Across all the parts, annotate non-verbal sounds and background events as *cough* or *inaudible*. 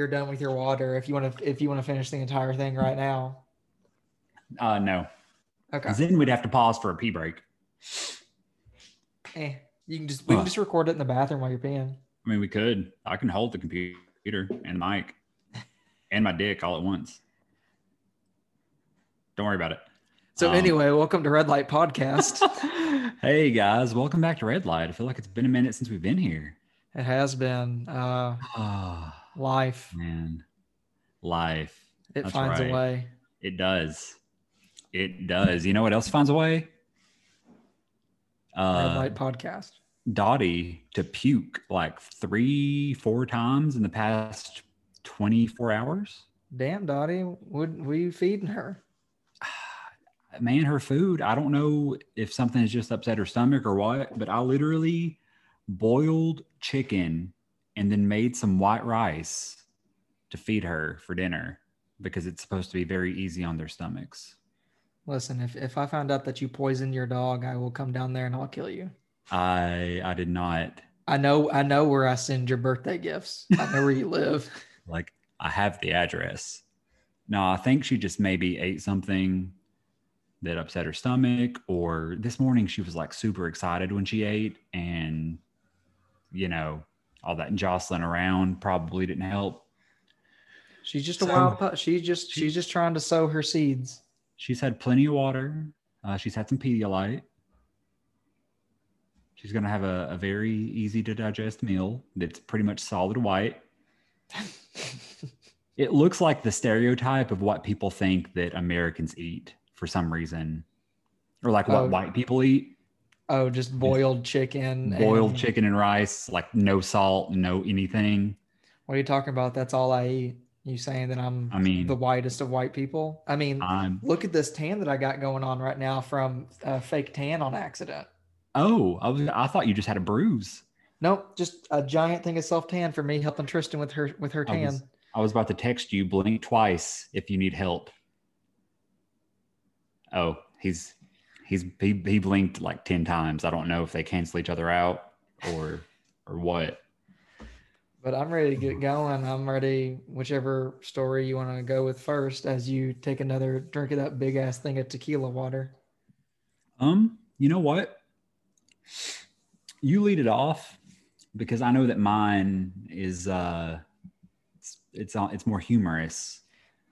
You're done with your water, if you want to, if you want to finish the entire thing right now, Uh, no. Okay. Then we'd have to pause for a pee break. Eh, you can just we can just record it in the bathroom while you're peeing. I mean, we could. I can hold the computer and the mic *laughs* and my dick all at once. Don't worry about it. So Um, anyway, welcome to Red Light Podcast. *laughs* hey guys, welcome back to Red Light. I feel like it's been a minute since we've been here. it has been uh, Oh life. man, life. It That's finds right. a way. It does. It does. You know what else finds a way? Red Uh, Light Podcast. Dottie to puke like three, four times in the past 24 hours. Damn, Dottie, would we feeding her? *sighs* Man, her food, I don't know if something has just upset her stomach or what, but I literally boiled chicken and then made some white rice to feed her for dinner because it's supposed to be very easy on their stomachs. Listen, if, if I found out that you poisoned your dog, I will come down there and I'll kill you. I I did not I know I know where I send your birthday gifts. I know where you *laughs* live. like I have the address. No, I think she just maybe ate something that upset her stomach, or this morning she was like super excited when she ate, and you know, all that jostling around probably didn't help. She's just a wild pup. She's just she's just trying to sow her seeds. She's had plenty of water. Uh, she's had some Pedialyte. She's gonna have a, a very easy to digest meal that's pretty much solid white. *laughs* It looks like the stereotype of what people think that Americans eat for some reason, or like what Oh. white people eat: Oh, just boiled chicken. boiled and- chicken and rice, like no salt, no anything. What are you talking about? That's all I eat. You saying that I'm I mean, the whitest of white people? I mean, I'm. look at this tan that I got going on right now from a fake tan on accident. Oh, I was. I thought you just had a bruise. Nope, just a giant thing of self tan for me helping Tristan with her with her I tan. was, I was about to text you. Blink twice if you need help. Oh, he's he's he, he blinked like ten times. I don't know if they cancel each other out or or what. But I'm ready to get going. I'm ready, whichever story you want to go with first, as you take another drink of that big ass thing of tequila water. Um, you know what? You lead it off because I know that mine is uh it's it's, uh, it's more humorous.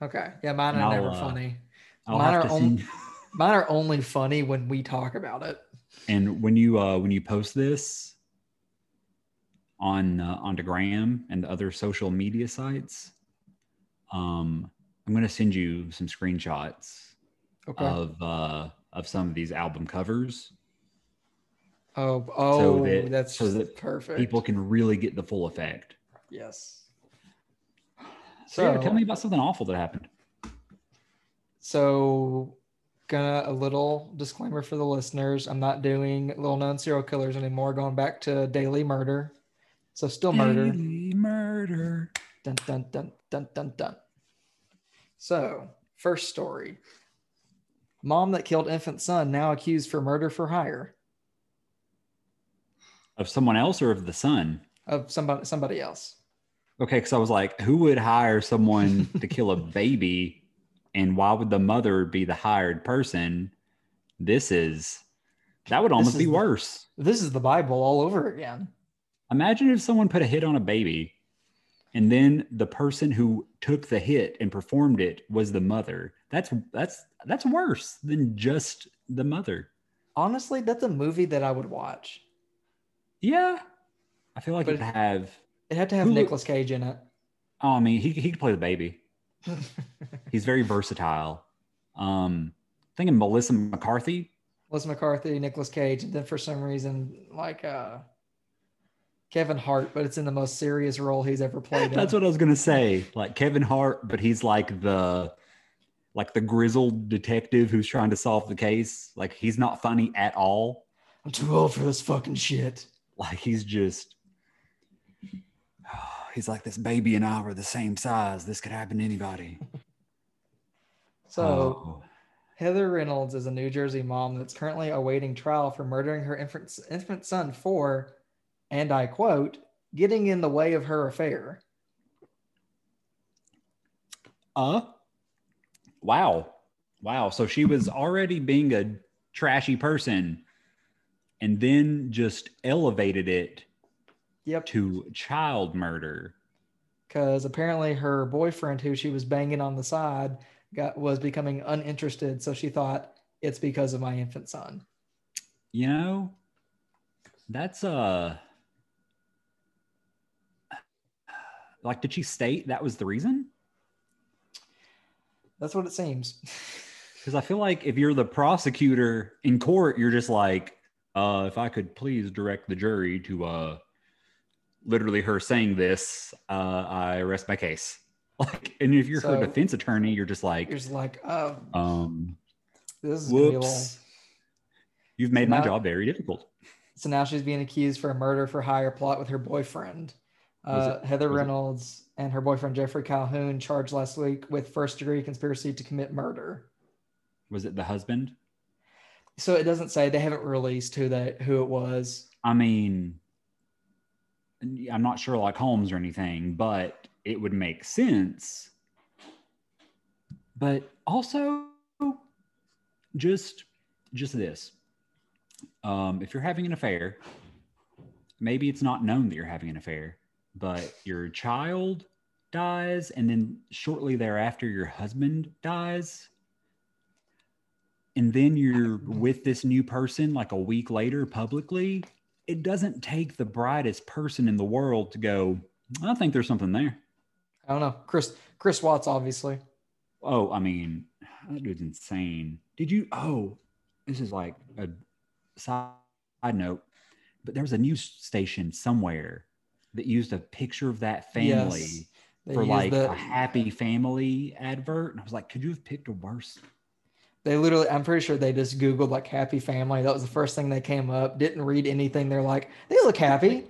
Okay. Yeah, mine are never uh, funny. I'll Mine have are to on- send *laughs* Mine are only funny when we talk about it. and when you uh when you post this on uh, onto Graham and other social media sites, um I'm going to send you some screenshots Okay. of uh of some of these album covers oh, oh, that- that's so that perfect. people can really get the full effect. yes. So, yeah, tell me about something awful that happened. So, gonna a little disclaimer for the listeners. I'm not doing little known serial killers anymore. Going back to daily murder. So still murder. Daily murder. Dun dun dun dun dun dun. So, first story. Mom that killed infant son now accused for murder for hire Of someone else or of the son? of somebody somebody else. Okay, because I was like, who would hire someone to kill a baby? And why would the mother be the hired person? This is that would almost be the- worse. This is the Bible all over again. Imagine if someone put a hit on a baby and then the person who took the hit and performed it was the mother. That's that's that's worse than just the mother. Honestly, that's a movie that I would watch. Yeah. I feel like But- it'd have It had to have Nicolas Cage in it. oh, I mean, he he could play the baby. *laughs* He's very versatile. Um thinking Melissa McCarthy. Melissa McCarthy, Nicolas Cage, and then for some reason, like uh Kevin Hart, but it's in the most serious role he's ever played. That's in. what I was gonna say. Like Kevin Hart, but he's like the like the grizzled detective who's trying to solve the case. Like he's not funny at all. I'm too old for this fucking shit. Like he's just he's like this baby and I were the same size. This could happen to anybody. *laughs* So Oh. Heather Reynolds is a New Jersey mom that's currently awaiting trial for murdering her infant, infant son for, and I quote, getting in the way of her affair. Uh, wow. Wow. So she was already being a trashy person and then just elevated it Yep. to child murder. Because apparently her boyfriend, who she was banging on the side, got was becoming uninterested. So she thought it's because of my infant son. You know, that's uh like did she state that was the reason? That's what it seems. *laughs* Because I feel like if you're the prosecutor in court, you're just like, uh, if I could please direct the jury to uh literally her saying this, uh, I rest my case. *laughs* Like, and if you're So- her defense attorney, you're just like, You're just like, oh, um, this is gonna be a little. whoops. You've made my Now- job very difficult. So now she's being accused for a murder for hire plot with her boyfriend. Uh, Heather was it- Reynolds and her boyfriend Jeffrey Calhoun charged last week with first degree conspiracy to commit murder. Was it the husband? So it doesn't say they haven't released who that who it was. I mean, I'm not Sherlock Holmes or anything, but it would make sense. But also, just just this: um, if you're having an affair, maybe it's not known that you're having an affair, but your child dies, and then shortly thereafter, your husband dies. And then you're with this new person like a week later publicly it doesn't take the brightest person in the world to go, I think there's something there. I don't know. Chris Chris Watts, obviously. Oh, I mean, that dude's insane. Did you? Oh, this is like a side note, but there was a news station somewhere that used a picture of that family Yes. For like the- a happy family advert. And I was like, could you have picked a worse? They literally, I'm pretty sure they just Googled like happy family. That was the first thing they came up. Didn't read anything. They're like, they look happy.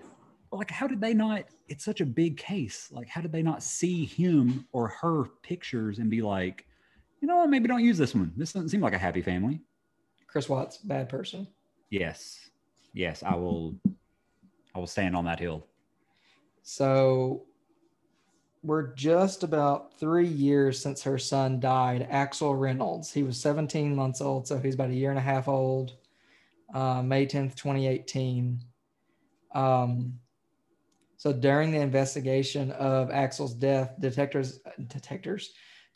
Like, how did they not? It's such a big case. Like, how did they not see him or her pictures and be like, you know what? Maybe don't use this one. This doesn't seem like a happy family. Chris Watts, bad person. Yes. Yes, I will I will stand on that hill. So we're just about three years since her son died, Axel Reynolds. He was 17 months old, so he's about a year and a half old. Uh, May 10th, 2018. Um, so during the investigation of Axel's death, detectors detectors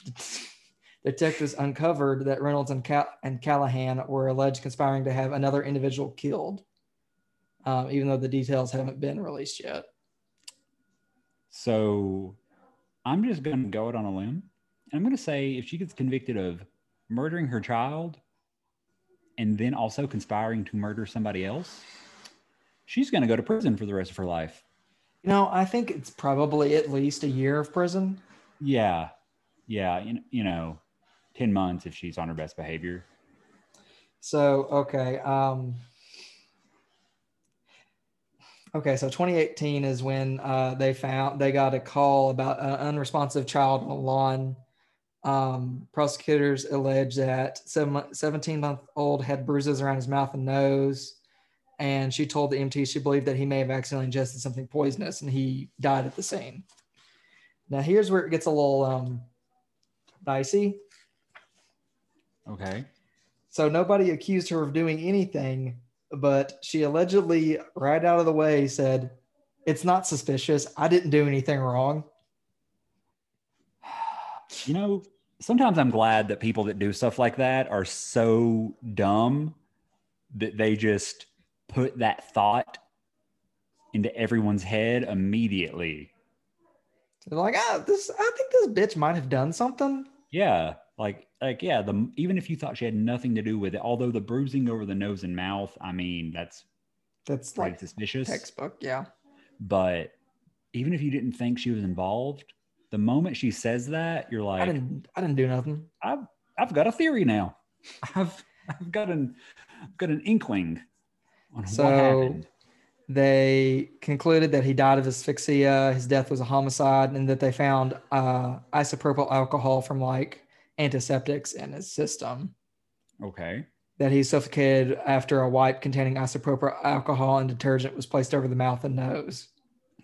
*laughs* detectives uncovered that Reynolds and, Cal- and Callahan were alleged conspiring to have another individual killed, um, even though the details haven't been released yet. So I'm just gonna go out on a limb. And I'm gonna say if she gets convicted of murdering her child and then also conspiring to murder somebody else, she's gonna go to prison for the rest of her life. You know, I think it's probably at least a year of prison. Yeah. Yeah. You, you know, 10 months if she's on her best behavior. So, okay. Um, okay. So 2018 is when uh, they found, they got a call about an unresponsive child on a lawn. Um, prosecutors allege that 17 month old had bruises around his mouth and nose. And she told the MT she believed that he may have accidentally ingested something poisonous and he died at the scene. Now, here's where it gets a little um, dicey. Okay. So nobody accused her of doing anything, but she allegedly, right out of the way, said, It's not suspicious. I didn't do anything wrong. *sighs* You know, sometimes I'm glad that people that do stuff like that are so dumb that they just put that thought into everyone's head immediately. They're like, ah, this I think this bitch might have done something. Yeah, like like yeah, the even if you thought she had nothing to do with it, although the bruising over the nose and mouth, I mean, that's That's like suspicious. textbook, yeah. But even if you didn't think she was involved, the moment she says that, you're like I didn't I didn't do nothing. I've I've got a theory now. *laughs* I've I've got an I've got an inkling on So- what happened. They concluded that he died of asphyxia, his death was a homicide, and that they found uh, isopropyl alcohol from like antiseptics in his system. Okay. that he suffocated after a wipe containing isopropyl alcohol and detergent was placed over the mouth and nose.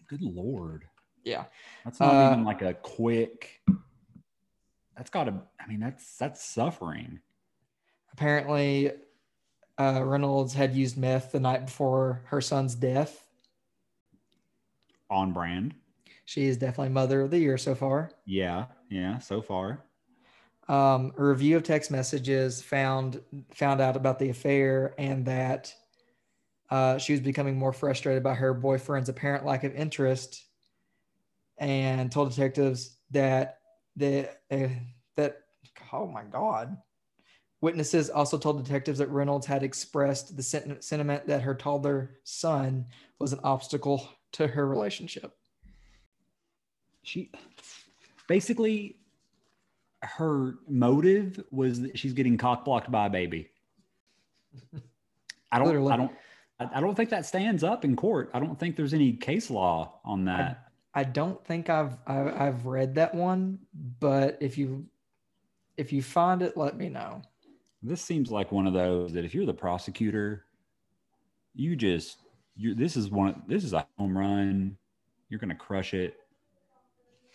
Good lord. Yeah. That's not Uh, even like a quick that's got to. I mean, that's that's suffering. Apparently, uh, Reynolds had used meth the night before her son's death. On brand. She is definitely mother of the year so far. Yeah, yeah. So far, Um, a review of text messages found found out about the affair and that uh, she was becoming more frustrated by her boyfriend's apparent lack of interest, and told detectives that the uh, that oh my god. Witnesses also told detectives that Reynolds had expressed the sen- sentiment that her toddler son was an obstacle to her relationship. she basically her motive was that she's getting cock blocked by a baby. I don't. Literally. I don't. I I don't think that stands up in court. I don't think there's any case law on that. I don't think I've, I've I've read that one, but if you if you find it, let me know. This seems like one of those that if you're the prosecutor, you just you this is one this is a home run. You're gonna crush it.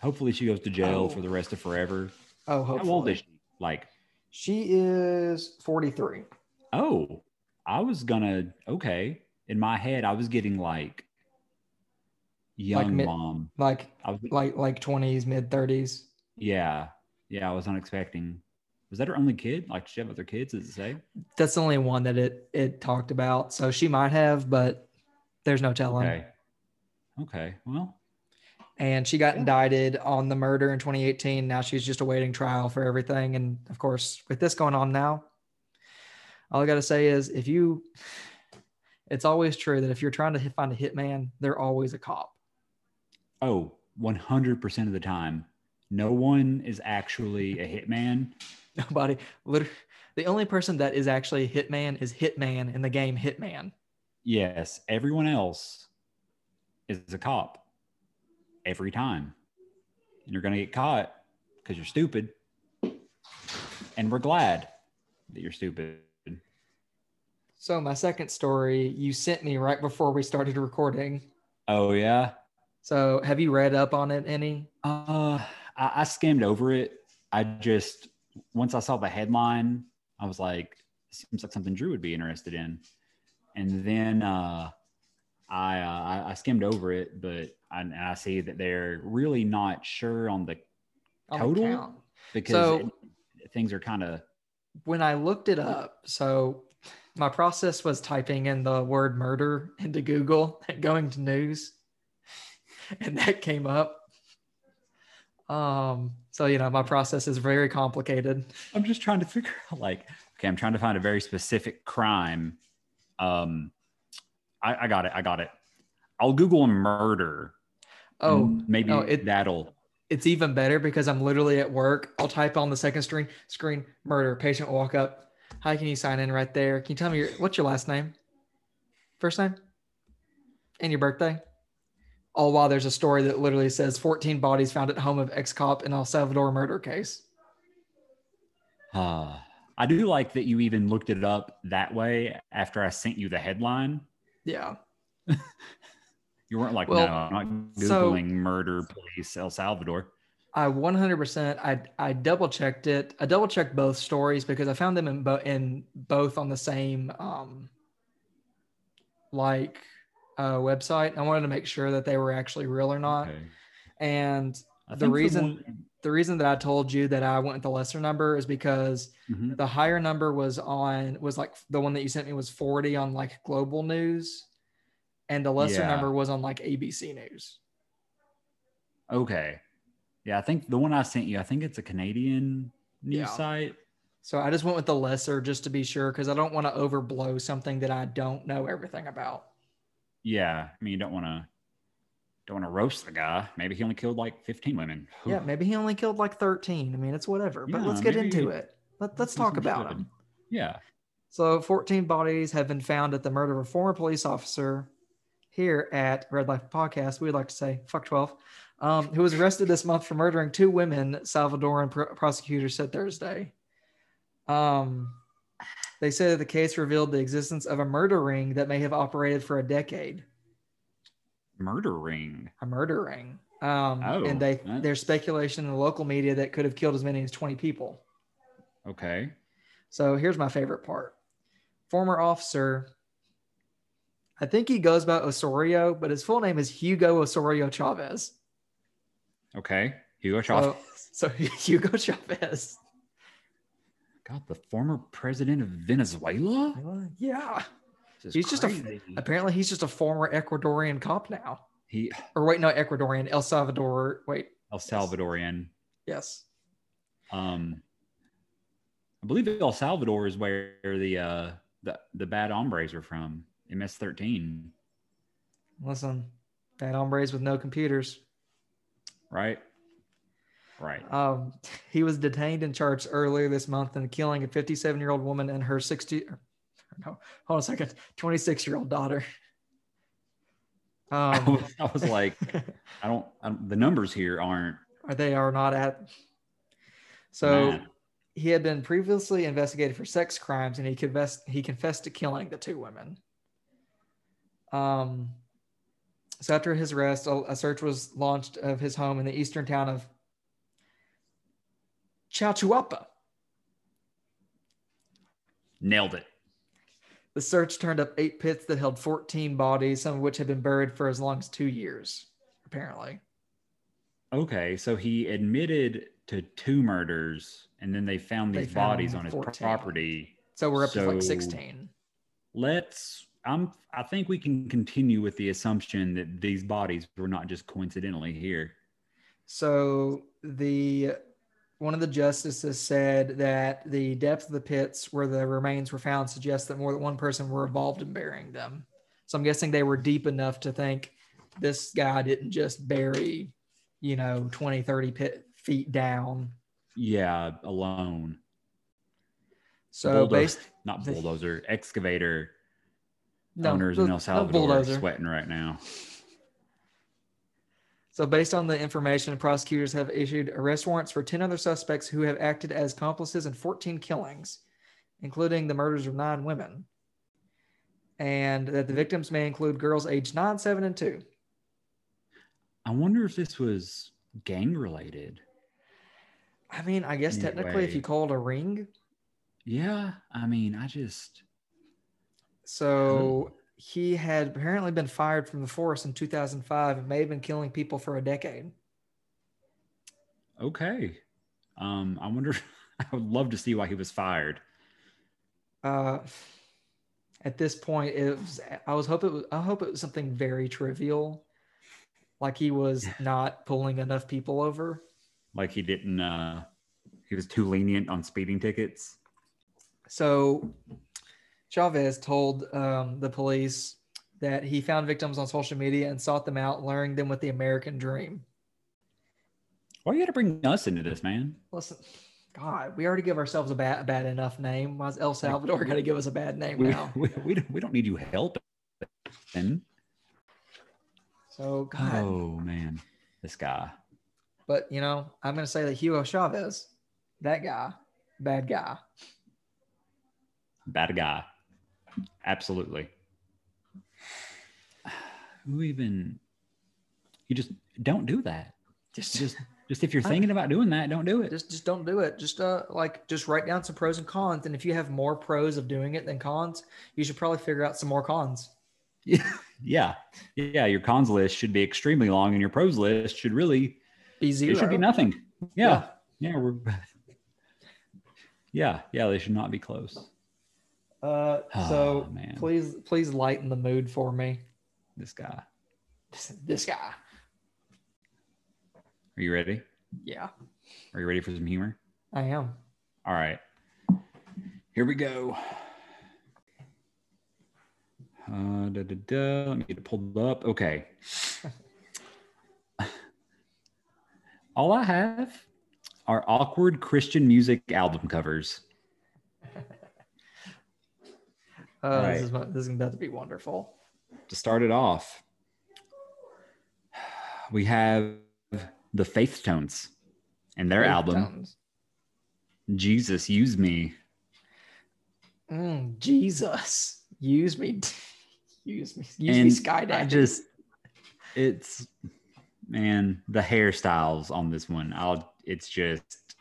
Hopefully she goes to jail Oh. for the rest of forever. Oh, How old is she? Like, she is forty three. oh, I was gonna okay. In my head, I was getting like young mid- mom. Like I was like like twenties, mid thirties. yeah. Yeah, I was unexpecting. Was that her only kid? Like, she have other kids? Does it say? That's the only one that it it talked about. So she might have, but there's no telling. Okay. Okay. Well, And she got Yeah. indicted on the murder in 2018. Now she's just awaiting trial for everything. And of course, with this going on now, all I got to say is if you, it's always true that if you're trying to find a hitman, they're always a cop. oh, 100% of the time, no one is actually a hitman. *laughs* Nobody, literally, the only person that is actually a hitman is Hitman in the game Hitman. Yes, everyone else is a cop every time. And you're going to get caught because you're stupid. And we're glad that you're stupid. So my second story you sent me right before we started recording. Oh, yeah. So have you read up on it any? Uh, I, I skimmed over it. I just, once I saw the headline, I was like, seems like something Drew would be interested in. And then uh, I, uh, I I skimmed over it, but I, I see that they're really not sure on the on Total? count? because So- it- things are kind of when I looked it up, so my process was typing in the word murder into Google *laughs* and going to news, *laughs* and that came up. Um, so you know, my process is very complicated. I'm just trying to figure *laughs* out like, okay, I'm trying to find a very specific crime. Um, I, I got it. I got it. I'll Google murder. Oh, maybe no, it- that'll. it's even better because I'm literally at work. I'll type on the second screen screen murder. Patient will walk up. Hi, can you sign in right there? Can you tell me your what's your last name? First name? And your birthday? All while there's a story that literally says 14 bodies found at home of ex-cop in El Salvador murder case. Uh, I do like that you even looked it up that way after I sent you the headline. Yeah. *laughs* You weren't like, Well, no, I'm not so- googling murder police El Salvador. I 100% I I double checked it. I double checked both stories because I found them in both in both on the same um like uh website. I wanted to make sure that they were actually real or not. Okay. And I the reason- one- the reason that I told you that I went with the lesser number is because Mhm. the higher number was on was like the one that you sent me was 40 on like global news and the lesser Yeah. number was on like ABC news. Okay. Yeah, I think the one I sent you, I think it's a Canadian news Yeah. site. So I just went with the lesser just to be sure because I don't want to overblow something that I don't know everything about. Yeah, I mean, you don't want to don't want to roast the guy. Maybe he only killed like 15 women. Yeah, maybe he only killed like 13. I mean, it's whatever. But Yeah, let's get into it. Let, let's talk about him. Yeah. So 14 bodies have been found at the murder of a former police officer here at Red Light Podcast. We'd like to say fuck 12, um, who was arrested this month for murdering two women, Salvadoran pr- prosecutors said Thursday. Um, they said that the case revealed the existence of a murder ring that may have operated for a decade. Murder ring. A murder ring. Um, Oh, and they there's speculation in the local media that could have killed as many as 20 people. Okay. So here's my favorite part. Former officer, I think he goes by Osorio, but his full name is Hugo Osorio Chavez. Okay. Hugo Chavez. *laughs* So, so *laughs* Hugo Chavez. God, the former president of Venezuela. Yeah. He's just a- Apparently, he's just a former Ecuadorian cop now. he Or wait, no, Ecuadorian, El Salvador. Wait, El Salvadorian. yes. Um, I believe El Salvador is where the uh the the bad hombres are from. MS13, Listen, bad hombres with no computers. right? Right. Um, he was detained and charged earlier this month in killing a 57 year old woman and her 60. or- No, hold on a second. 26 year old daughter. *laughs* I Um, was, I was like, I don't, I don't. The numbers here aren't. they are not at. So Man. he had been previously investigated for sex crimes, and he confessed he confessed to killing the two women. Um. So after his arrest, a, a search was launched of his home in the eastern town of Chalchuapa. nailed it. The search turned up eight pits that held 14 bodies, some of which had been buried for as long as two years, apparently. Okay, so he admitted to two murders, and then they found They these found bodies on his 14. property. So we're up to like 16. Let's. I'm. I think we can continue with the assumption that these bodies were not just coincidentally here. So the one of the justices said that the depth of the pits where the remains were found suggests that more than one person were involved in burying them. So I'm guessing they were deep enough to think this guy didn't just bury, you know, 20, 30 pit, feet down. Yeah, alone. So Bulldozer- based Not bulldozer, excavator no, owners in El Salvador are sweating right now. So, based on the information, prosecutors have issued arrest warrants for 10 other suspects who have acted as accomplices in 14 killings, including the murders of nine women. And that the victims may include girls aged 9, 7, and 2. I wonder if this was gang related. I mean, I guess technically, if you call it a ring. Yeah, I mean, I just So, he had apparently been fired from the force in 2005 and may have been killing people for a decade. okay. Um, I wonder. *laughs* I would love to see why he was fired. uh, at this point, it was. I was hope it was. I hope it was something very trivial, like he was *laughs* not pulling enough people over. Like he didn't. uh He was too lenient on speeding tickets. So, Chavez told um, the police that he found victims on social media and sought them out, luring them with the American dream. Why you got to bring us into this, man? Listen, God, we already give ourselves a bad, bad enough name. Why's El Salvador got to give us a bad name We, now? we, we, don't, we don't need you help. So, God. Oh man, this guy. But you know, I'm going to say that Hugo Chavez, that guy, bad guy. Bad guy. Absolutely. Who even? You just don't do that. Just, Just, just if you're thinking about doing that, don't do it. just, just don't do it. Just uh, like, just write down some pros and cons. And if you have more pros of doing it than cons, you should probably figure out some more cons. Yeah, *laughs* yeah. yeah. Your cons list should be extremely long, and your pros list should really Be zero. it should be nothing. Yeah, yeah. we're *laughs* yeah, yeah. They should not be close. Uh, so Oh, man. please, please lighten the mood for me. This guy. This, this guy. Are you ready? Yeah, Are you ready for some humor? I am. All right. Here we go. Uh, da, da, da. Let me get it pulled up. Okay. *laughs* All I have are awkward Christian music album covers. Uh, Right. this, is, this is about to be wonderful. To start it off, we have the Faith Tones and their Faith album, Tones. Jesus Use Me. Mm, Jesus, use me, *laughs* use me, use me, and Sky I just, it's man, the hairstyles on this one, I'll it's just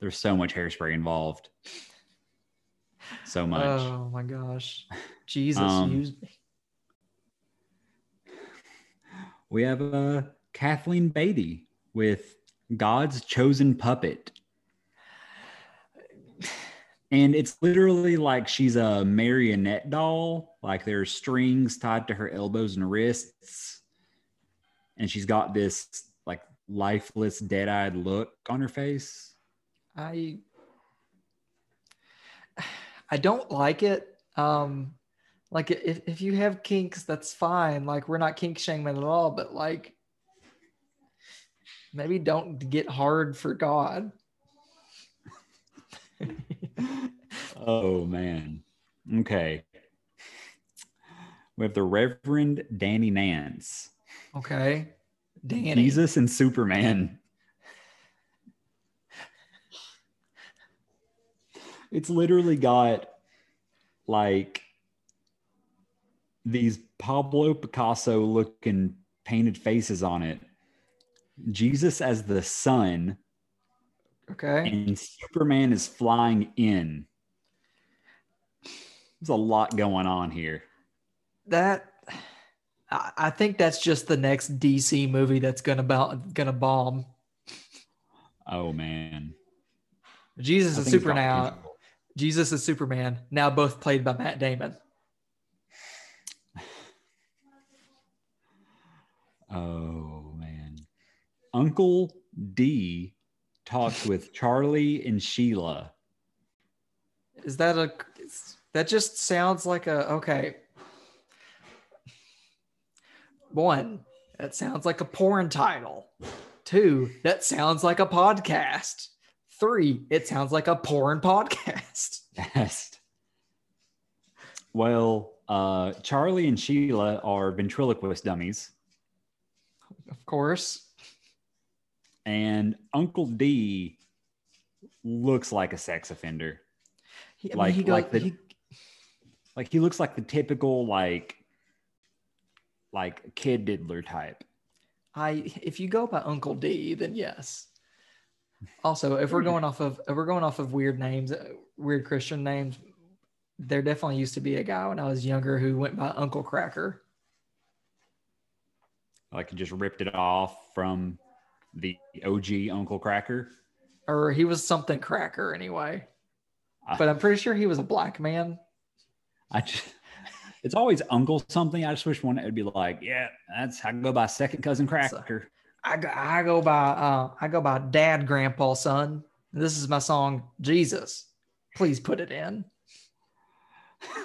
there's so much hairspray involved. So much. Oh my gosh. *laughs* Jesus Um, use me. We have uh, Kathleen Beatty with God's Chosen Puppet. And it's literally like she's a marionette doll. Like there are strings tied to her elbows and wrists. And she's got this like lifeless, dead eyed look on her face. I I don't like it. Um like if, if you have kinks, that's fine. Like we're not kink shaming at all, but like maybe don't get hard for God. *laughs* Oh, man. Okay. We have the Reverend Danny Nance. Okay. Danny. Jesus and Superman. It's literally got like these Pablo Picasso looking painted faces on it. Jesus as the sun, Okay. and Superman is flying in. There's a lot going on here. That I, think that's just the next DC movie that's gonna bo- gonna bomb. Oh man. Jesus is Super now. Jesus is Superman now both played by Matt Damon. Oh man. Uncle D talks with Charlie and Sheila. Is that a? That just sounds like a okay. One, that sounds like a porn title. Two, that sounds like a podcast. Three, it sounds like a porn podcast. *laughs* Best. Well, uh, Charlie and Sheila are ventriloquist dummies, Of course. and Uncle D looks like a sex offender. He, I mean, Like- he goes, like the- he, Like he looks like the typical like like kid diddler type. I if you go by Uncle D, then yes. Also, if we're going off of if we're going off of weird names, uh, weird Christian names, there definitely used to be a guy when I was younger who went by Uncle Cracker. Like he just ripped it off from the OG Uncle Kracker. Or he was something cracker anyway. But I'm pretty sure he was a black man. I just *laughs* it's always Uncle something. I just wish one it would be like, yeah, that's I go by second cousin Cracker. I go, I go by uh, I go by Dad, Grandpa, Son. This is my song, Jesus. Please put it in. *laughs*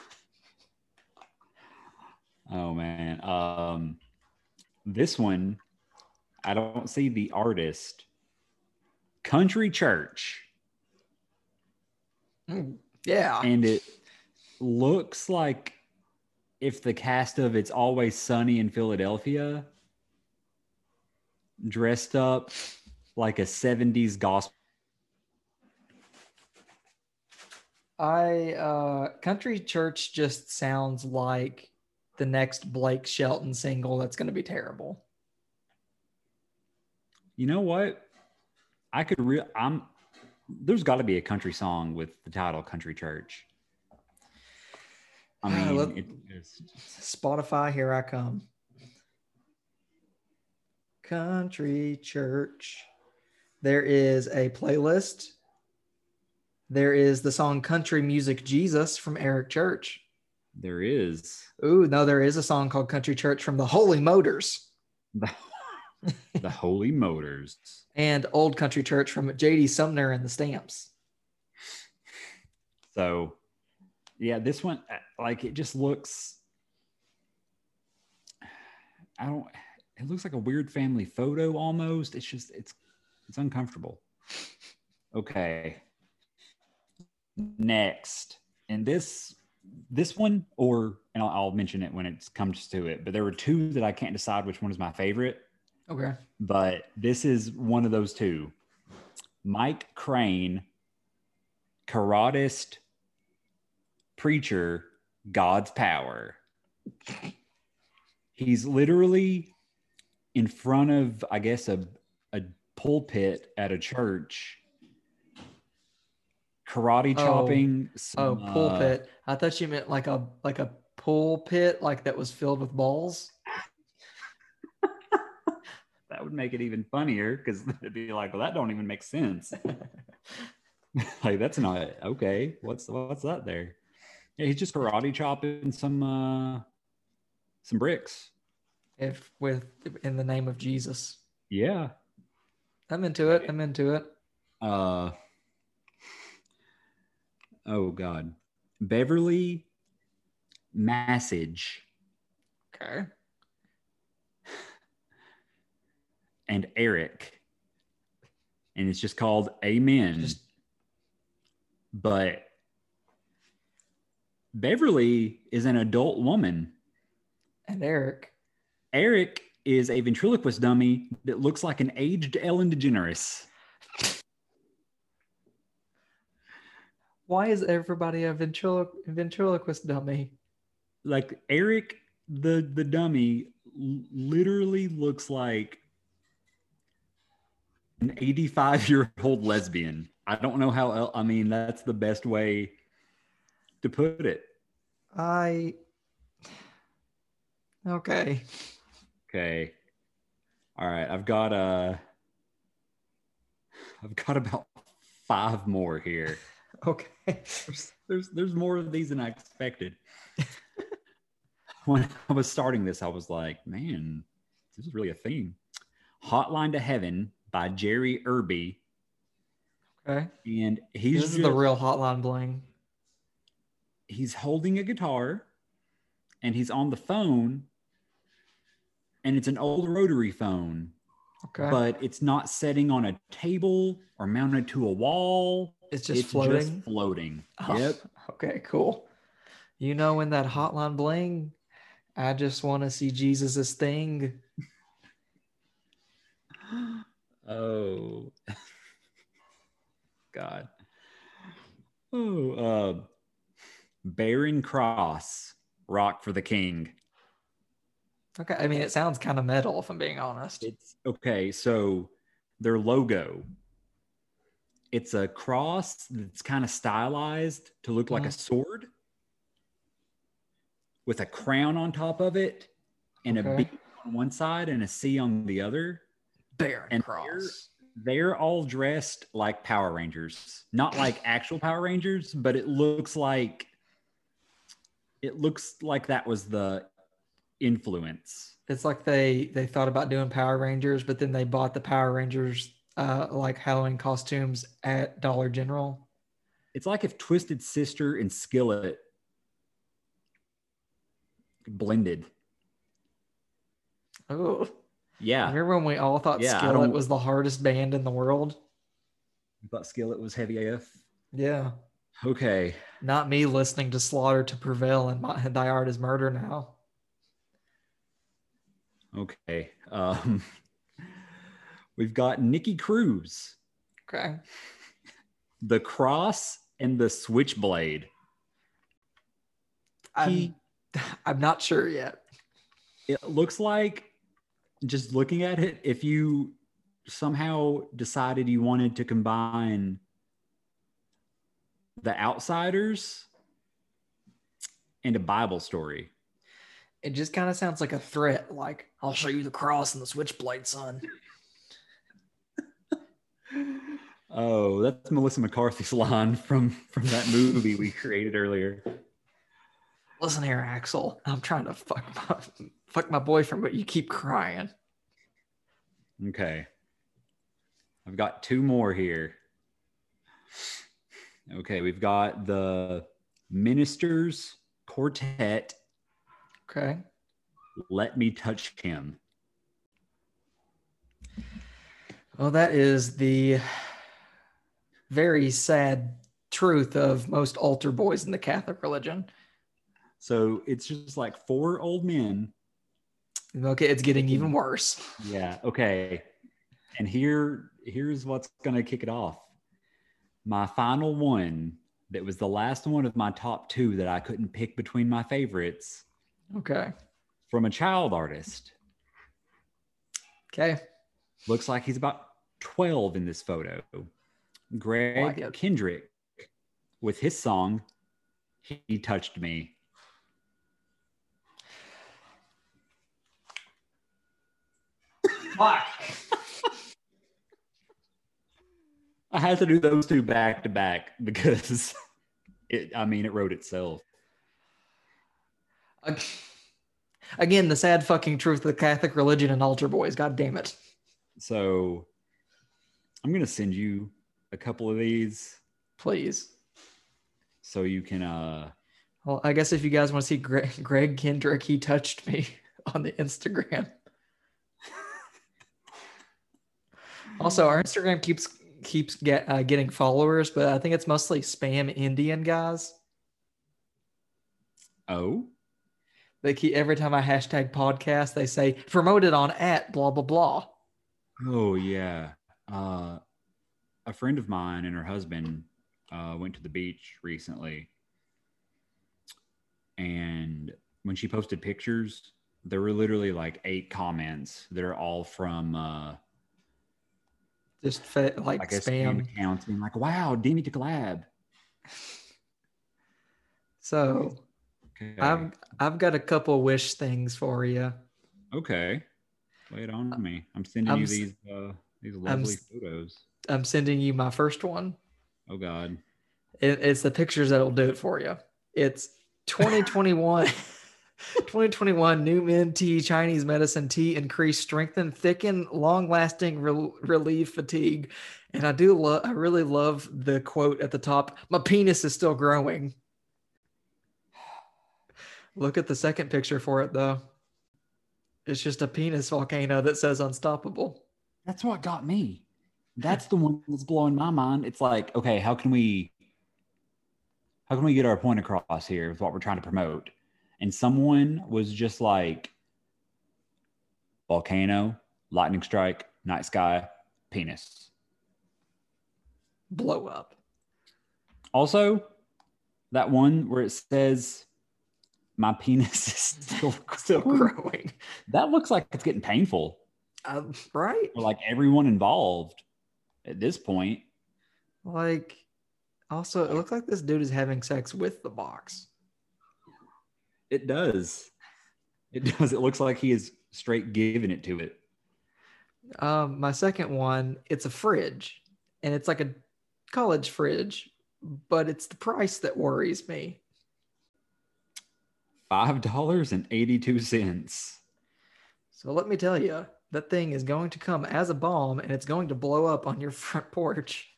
Oh man. Um this one I don't see the artist. Country Church. Mm, Yeah. And it looks like if the cast of It's Always Sunny in Philadelphia dressed up like a 70s gospel. I uh country church just sounds like the next Blake Shelton single that's going to be terrible. You know what? I could real I'm there's got to be a country song with the title Country Church. I *sighs* mean, it just, Spotify, here I come. Country church. There is a playlist. There is the song Country Music Jesus from Eric Church. there is Ooh, no, there is a song called Country Church from the Holy Motors the, the Holy Motors. *laughs* and Old Country Church from JD Sumner and the Stamps. So, yeah, this one, uh, like, it just looks. I don't. It looks like a weird family photo almost. It's just it's it's uncomfortable. Okay. Next, and this this one, or and I'll, I'll mention it when it comes to it. But there were two that I can't decide which one is my favorite. Okay. But this is one of those two. Mike Crane, karatist, preacher, God's power. He's literally in front of, I guess, a, a pulpit at a church, karate Oh. chopping. Oh, some, uh, pulpit. I thought you meant like a like a pool pit, like that was filled with balls. *laughs* that would make it even funnier because it'd be like, well, that don't even make sense. *laughs* *laughs* like that's not okay. What's what's that there? Yeah, he's just karate chopping some uh some bricks. If with in the name of Jesus. Yeah. I'm into it. I'm into it. Uh oh god. Beverly Massage Okay. *laughs* and Eric. And it's just called Amen. Just but Beverly is an adult woman. and Eric. Eric is a ventriloquist dummy that looks like an aged Ellen DeGeneres. Why is everybody a ventrilo- ventriloquist dummy? Like Eric, the the dummy, l- literally looks like an 85 year old lesbian. I don't know how. I mean, that's the best way to put it. I. Okay. Okay. All right. I've got uh *laughs* I've got about five more here. *laughs* Okay. There's there's, there's more of these than I expected. *laughs* when I was starting this, I was like, man, this is really a theme. Hotline to Heaven by Jerry Irby. Okay. And he's this is just, the real hotline bling. he's holding a guitar and he's on the phone and it's an old rotary phone Okay. but it's not setting on a table or mounted to a wall. it's just it's floating. just floating. Oh, Yep. *laughs* Okay, cool. You know, in that hotline bling, I just want to see Jesus's thing. *gasps* Oh. *laughs* God. Oh, uh, Baron Cross, Rock for the King. Okay. I mean, it sounds kind of metal, if I'm being honest. It's okay. So their logo, it's a cross that's kind of stylized to look like a Mhm. sword with a crown on top of it and Okay. a B on one side and a C on the other. Baron and Cross. They're all dressed like Power Rangers, not *laughs* like actual Power Rangers, but it looks like it looks like that was the influence. It's like they they thought about doing Power Rangers, but then they bought the Power Rangers uh like Halloween costumes at Dollar General. It's like if Twisted Sister and Skillet blended. Oh, Yeah, remember when we all thought Yeah, Skillet was the hardest band in the world? You thought Skillet was heavy AF. Yeah. Okay, Not me listening to Slaughter to Prevail and my, Thy Art is Murder now. Okay. Um, *laughs* we've got Nicky Cruz, Okay. the Cross and the Switchblade. I'm, He- *laughs* I'm not sure yet. it looks like just looking at it if you somehow decided you wanted to combine the outsiders and a bible story It just kind of sounds like a threat, like, I'll show you the cross and the switchblade, son. oh that's melissa mccarthy's line from from that movie we created earlier Listen here, Axel. I'm trying to fuck my, fuck my boyfriend, but you keep crying. okay i've got two more here okay we've got the ministers quartet Okay. let me touch him Well, that is the very sad truth of most altar boys in the Catholic religion. So it's just like four old men. Okay, it's getting even worse. Yeah. Okay. And here, here's what's gonna kick it off. My final one that was the last one of my top two that I couldn't pick between my favorites Okay. from a child artist. Okay. Looks like he's about 12 in this photo. Greg Like. Kendrick with his song, He Touched Me. Fuck. I had to do those two back to back because *laughs* it, I mean, it wrote itself. Ag- Again, the sad fucking truth of the Catholic religion and altar boys. God damn it. So I'm going to send you a couple of these Please. so you can, uh, Well, I guess if you guys want to see Greg, Greg Kendrick, he touched me *laughs* on the Instagram. *laughs* also, our Instagram keeps keeps get uh, getting followers, but I think it's mostly spam Indian guys. oh, They keep every time I hashtag podcast, they say promoted on at blah blah blah. Oh yeah. Uh, a friend of mine and her husband uh, went to the beach recently, and when she posted pictures, there were literally like eight comments that are all from uh, Just fa- like guess spam spam. accounts being like, "Wow, DM to collab." So Okay. I've I've got a couple wish things for you. okay. Lay it on me. I'm sending I'm you these uh, these lovely s- photos. I'm sending you my first one. Oh God. It, it's the pictures that'll do it for you. It's 2021, *laughs* *laughs* 2021 New Min Tea Chinese medicine tea increase, strengthen, thicken, long lasting, rel relieve fatigue. And I do love, I really love the quote at the top. My penis is still growing. Look at the second picture for it though. It's just a penis volcano that says unstoppable. That's what got me. That's the one that's blowing my mind. It's like, okay, how can we how can we get our point across here with what we're trying to promote? And someone was just like volcano, lightning strike, night sky, penis. Blow up. Also, that one where it says my penis is *laughs* still, *laughs* Still growing. That looks like it's getting painful Um, right? for like everyone involved at this point. Like, also, it looks like this dude is having sex with the box. It does. It does. It looks like he is straight giving it to it. Um, my second one, it's a fridge, and it's like a college fridge, but it's the price that worries me. Five dollars and eighty-two cents. So let me tell you, that thing is going to come as a bomb, and it's going to blow up on your *laughs* front porch.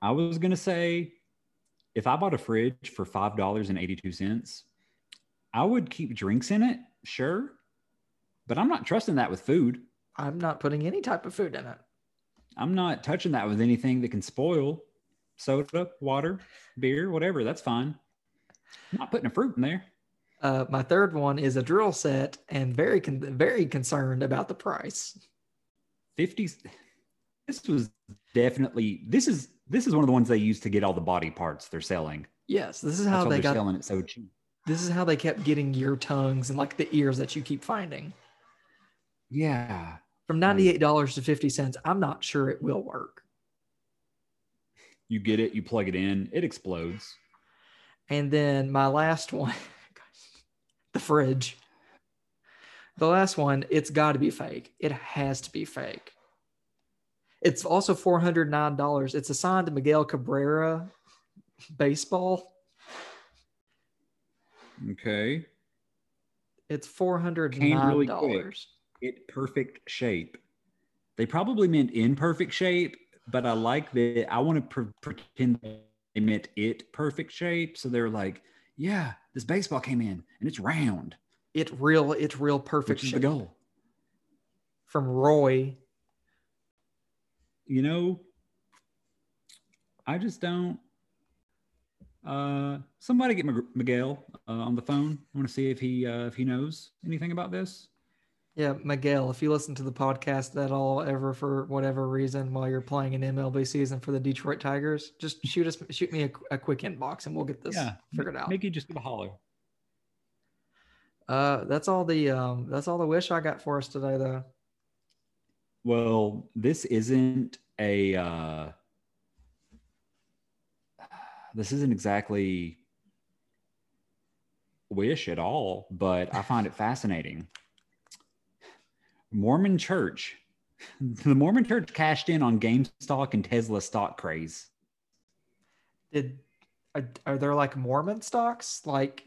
I was gonna say, if I bought a fridge for five dollars and eighty-two cents, I would keep drinks in it, sure, but I'm not trusting that with food. I'm not putting any type of food in it. I'm not touching that with anything that can spoil soda, water, beer, whatever. That's fine. I'm not putting a fruit in there. Uh, my third one is a drill set, and very con- very concerned about the price. Fifty. This was definitely this is this is one of the ones they use to get all the body parts they're selling. Yes, this is how they they're got. selling it so cheap. This is how they kept getting your tongues and like the ears that you keep finding. Yeah. From ninety-eight dollars to fifty cents, I'm not sure it will work. You get it, you plug it in, it explodes. And then my last *laughs* one, the fridge. The last one, it's got to be fake. It has to be fake. It's also four hundred nine dollars. It's assigned to Miguel Cabrera baseball. Okay. It's four hundred Came really dollars. It perfect shape. They probably meant in perfect shape, but I like that. I want to pre- pretend they meant it perfect shape. So they're like, yeah, this baseball came in and it's round, It real, it's real perfect which is the goal. From Roy. you know, I just don't. Uh, somebody get Miguel uh, on the phone. I want to see if he uh, if he knows anything about this. Yeah, Miguel, if you listen to the podcast at all ever for whatever reason while you're playing an MLB season for the Detroit Tigers, just shoot us shoot me a, a quick inbox and we'll get this yeah, figured out. Mickey, just give a holler. Uh that's all the um that's all the wish I got for us today though. Well, this isn't a uh this isn't exactly wish at all, but I find it fascinating. Mormon Church. *laughs* The Mormon Church cashed in on GameStop and Tesla stock craze. Did are, are there like Mormon stocks? Like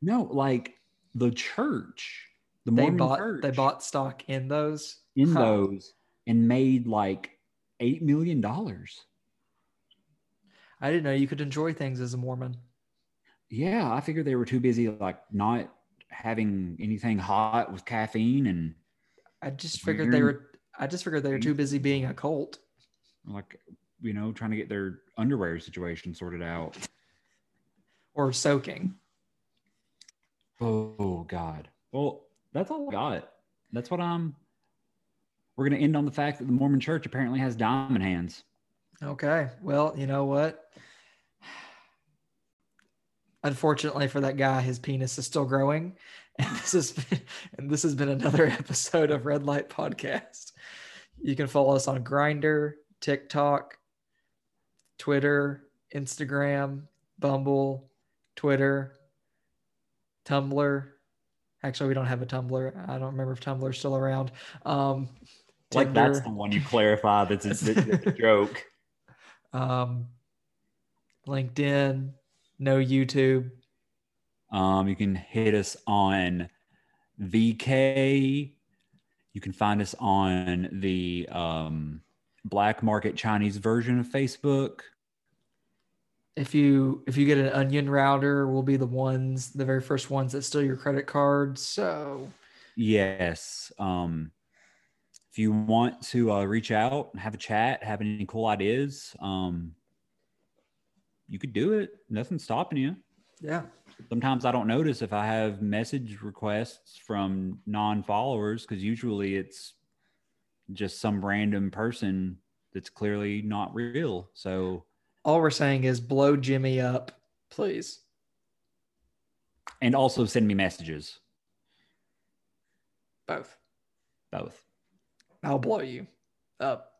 No, like the church, the they Mormon bought church they bought stock in those. in Huh. those and made like eight million dollars. I didn't know you could enjoy things as a Mormon. Yeah, I figured they were too busy like not having anything hot with caffeine and I just figured they were. I just figured they were too busy being a cult. like you know trying to get their underwear situation sorted out. or soaking. Oh God. Well, that's all I got. That's what I'm. We're gonna end on the fact that the Mormon Church apparently has diamond hands. Okay. Well, you know what? *sighs* Unfortunately for that guy, his penis is still growing. And this has been, and this has been another *laughs* episode of Red Light Podcast. You can follow us on Grindr, TikTok, Twitter, Instagram, Bumble, Twitter, Tumblr. Actually, we don't have a Tumblr. I don't remember if Tumblr's still around. Um, Like that's the one you clarify. That's a, that's a *laughs* joke. um, LinkedIn, no YouTube. Um, you can hit us on VK. You can find us on the um, black market Chinese version of Facebook. If you if you get an onion router, we'll be the ones, the very first ones that steal your credit cards. So Yes. Um, if you want to uh, reach out and have a chat, have any cool ideas, um, you could do it. Nothing's stopping you. yeah, Sometimes I don't notice if I have message requests from non-followers because usually it's just some random person that's clearly not real. So, all we're saying is blow Jimmy up, please. and also send me messages. Both. Both. I'll blow you up.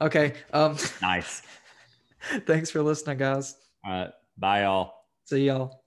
Okay. Um, Nice. *laughs* thanks for listening, guys. All right. Bye, y'all. See y'all.